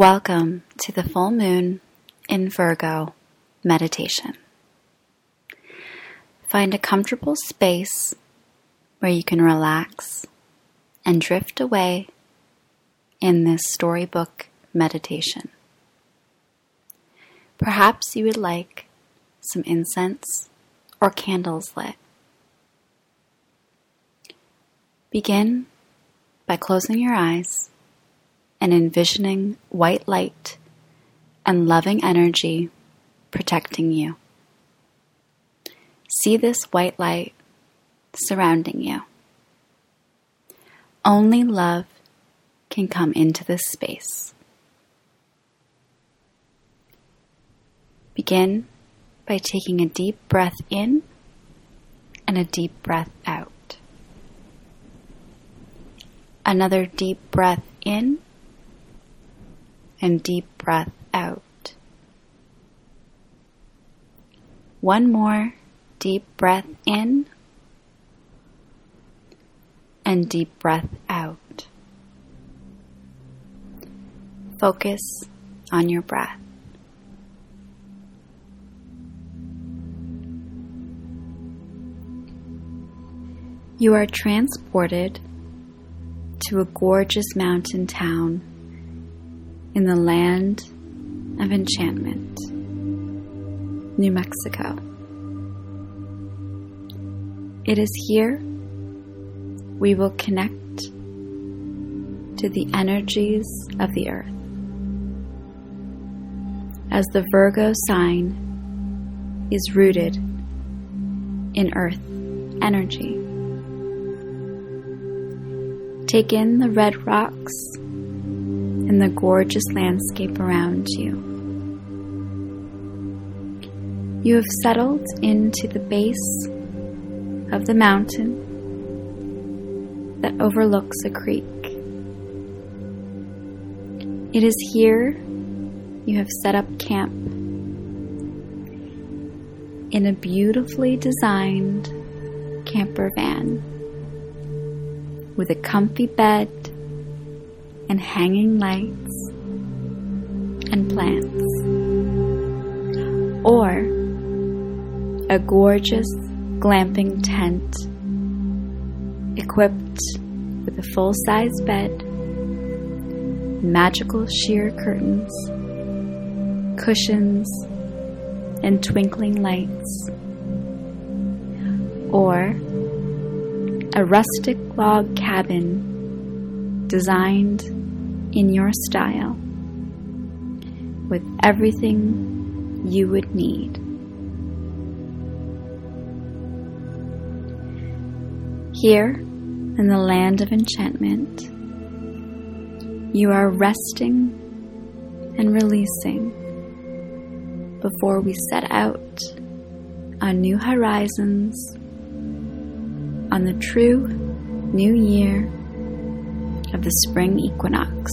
Welcome to the full moon in Virgo meditation. Find a comfortable space where you can relax and drift away in this storybook meditation. Perhaps you would like some incense or candles lit. Begin by closing your eyes and envisioning white light and loving energy protecting you. See this white light surrounding you. Only love can come into this space. Begin by taking a deep breath in and a deep breath out. Another deep breath in and deep breath out. One more deep breath in and deep breath out. Focus on your breath. You are transported to a gorgeous mountain town in the land of enchantment, New Mexico. It is here we will connect to the energies of the earth. As the Virgo sign is rooted in earth energy. Take in the red rocks and the gorgeous landscape around you. You have settled into the base of the mountain that overlooks a creek. It is here you have set up camp in a beautifully designed camper van with a comfy bed and hanging lights and plants. Or a gorgeous glamping tent equipped with a full size bed, magical sheer curtains, cushions, and twinkling lights. Or a rustic log cabin designed in your style with everything you would need. Here, in the land of enchantment, you are resting and releasing before we set out on new horizons on the true new year of the spring equinox.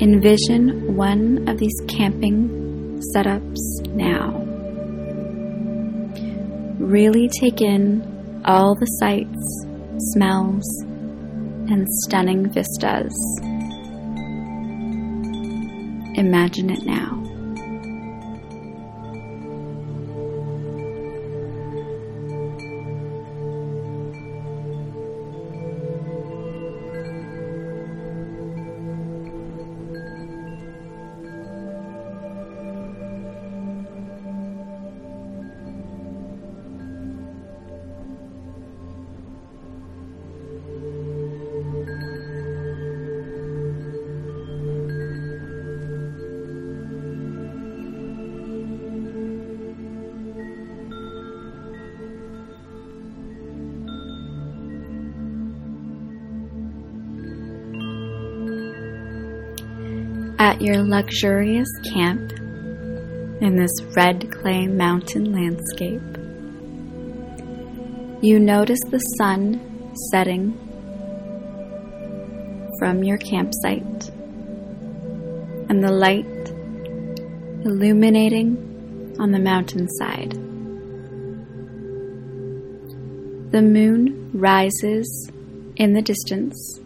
Envision one of these camping setups now. Really take in all the sights, smells, and stunning vistas. Imagine it now. At your luxurious camp in this red clay mountain landscape. You notice the sun setting from your campsite and the light illuminating on the mountainside. The moon rises in the distance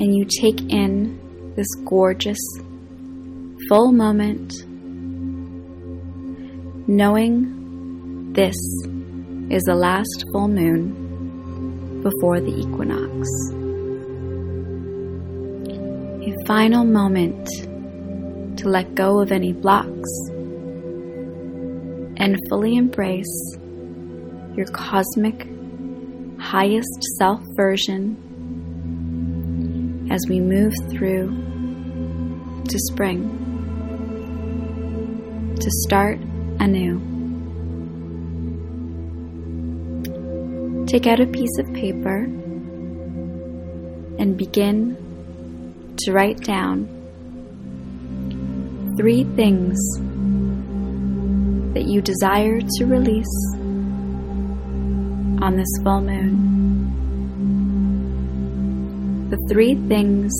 and you take in this gorgeous full moment, knowing this is the last full moon before the equinox. A final moment to let go of any blocks and fully embrace your cosmic highest self version as we move through to spring to start anew. Take out a piece of paper and begin to write down three things that you desire to release on this full moon. The three things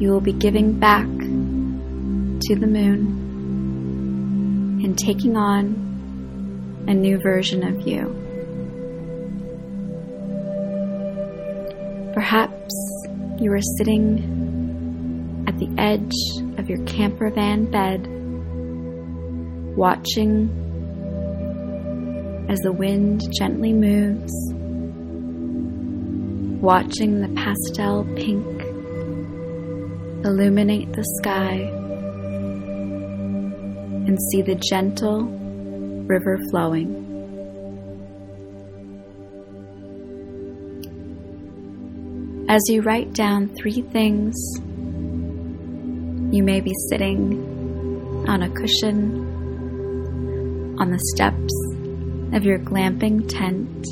you will be giving back to the moon and taking on a new version of you. Perhaps you are sitting at the edge of your camper van bed, watching as the wind gently moves, watching the pastel pink illuminate the sky and see the gentle river flowing. As you write down three things, you may be sitting on a cushion on the steps of your glamping tent,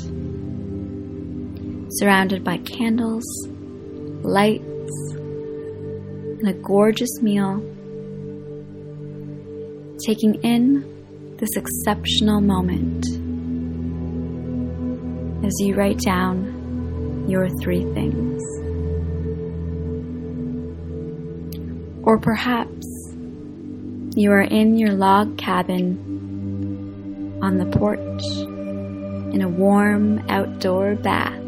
surrounded by candles, lights, and a gorgeous meal taking in this exceptional moment as you write down your three things. Or perhaps you are in your log cabin on the porch in a warm outdoor bath,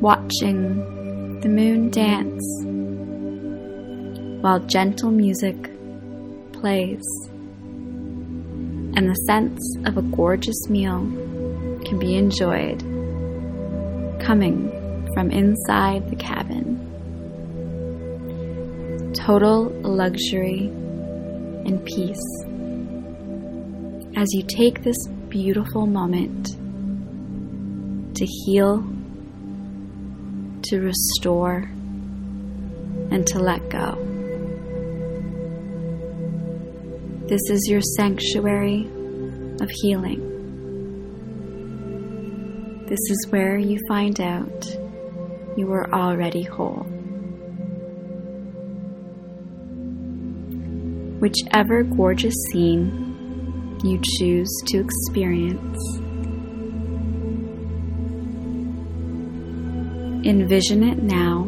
watching the moon dance while gentle music plays, and the scents of a gorgeous meal can be enjoyed coming from inside the cabin. Total luxury and peace as you take this beautiful moment to heal, to restore, and to let go. This is your sanctuary of healing. This is where you find out you are already whole. Whichever gorgeous scene you choose to experience, envision it now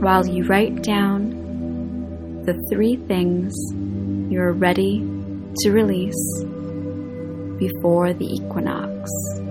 while you write down the three things you are ready to release before the equinox.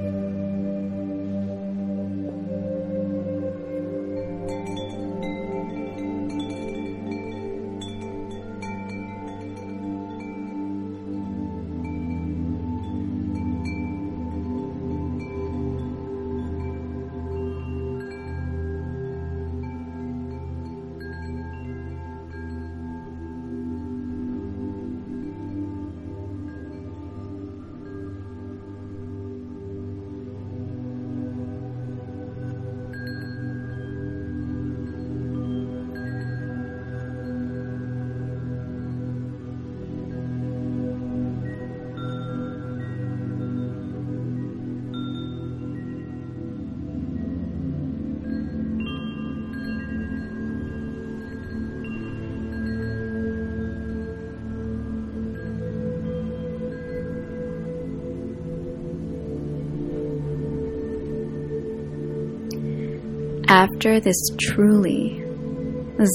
After this truly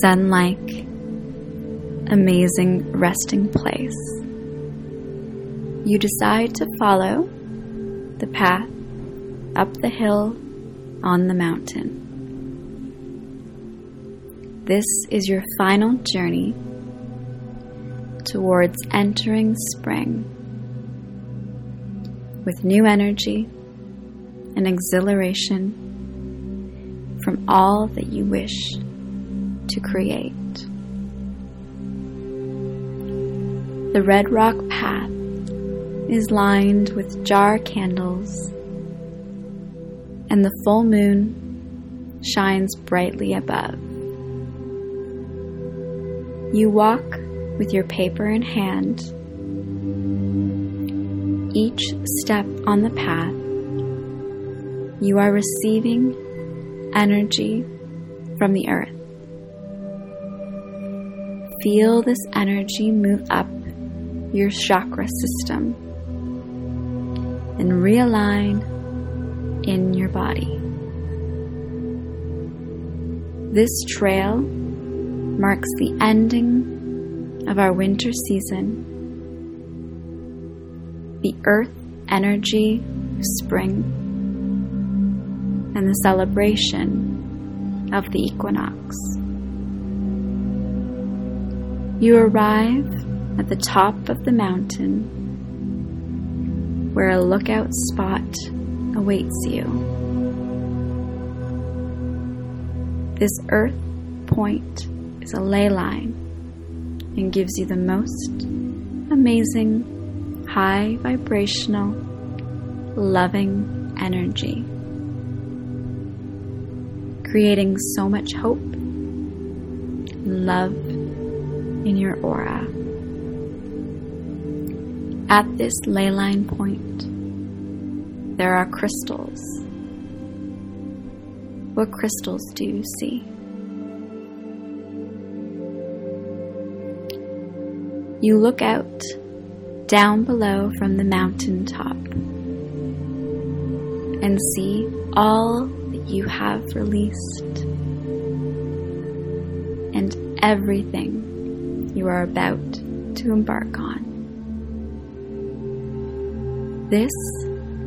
Zen like, amazing resting place, you decide to follow the path up the hill on the mountain. this is your final journey towards entering spring with new energy and exhilaration from all that you wish to create. The Red Rock path is lined with jar candles, and the full moon shines brightly above. You walk with your paper in hand. Each step on the path, you are receiving energy from the earth. Feel this energy move up your chakra system and realign in your body. This trail marks the ending of our winter season, the earth energy of spring, and the celebration of the equinox. You arrive at the top of the mountain where a lookout spot awaits you. This earth point is a ley line and gives you the most amazing, high vibrational, loving energy, creating so much hope love in your aura. At this ley line point, there are crystals. What crystals do you see? You look out down below from the mountain top and see all you have released and everything you are about to embark on. This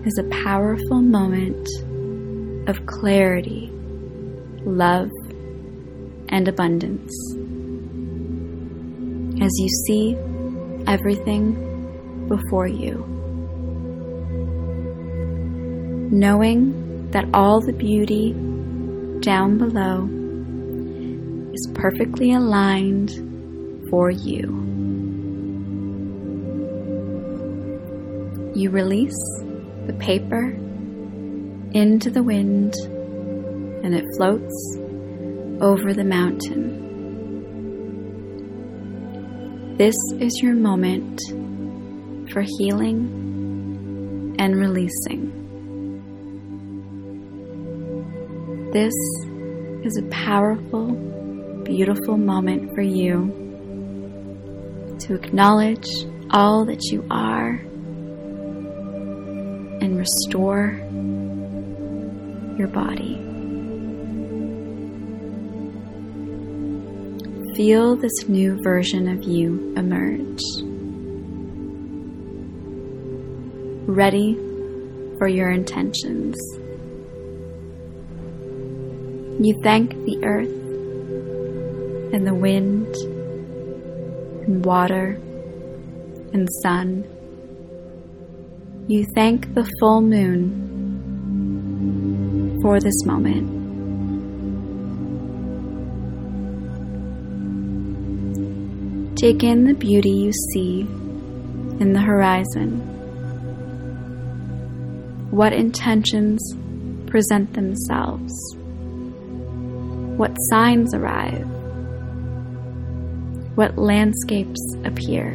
is a powerful moment of clarity, love, and abundance. As you see everything before you, knowing that all the beauty down below is perfectly aligned for you. You release the paper into the wind and it floats over the mountain. This is your moment for healing and releasing. This is a powerful, beautiful moment for you to acknowledge all that you are and restore your body. Feel this new version of you emerge. Ready for your intentions. You thank the earth and the wind and water and sun you thank the full moon for this moment. Take in the beauty you see in the horizon. What intentions present themselves? What signs arrive? What landscapes appear?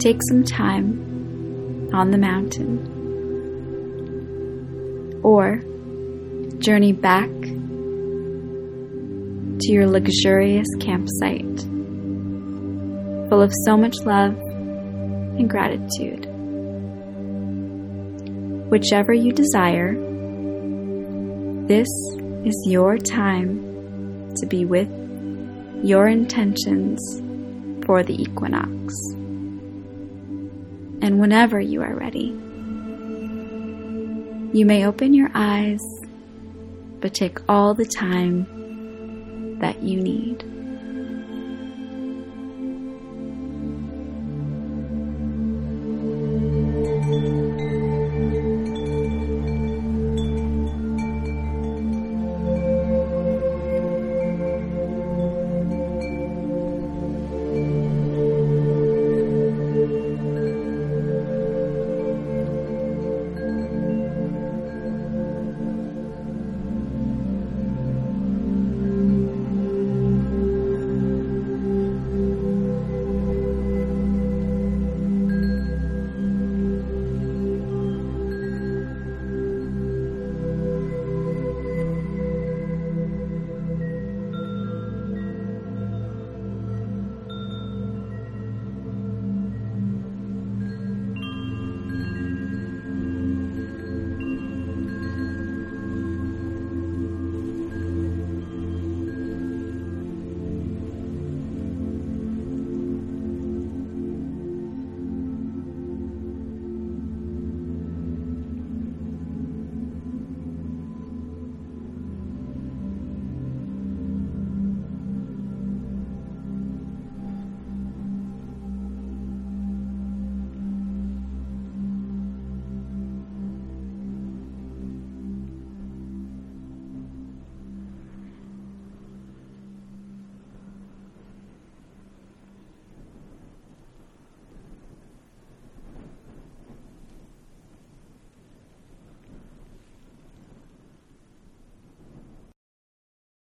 Take some time on the mountain. Or journey back to your luxurious campsite full of so much love and gratitude. Whichever you desire, this is your time to be with your intentions for the equinox and whenever you are ready. You may open your eyes but take all the time that you need.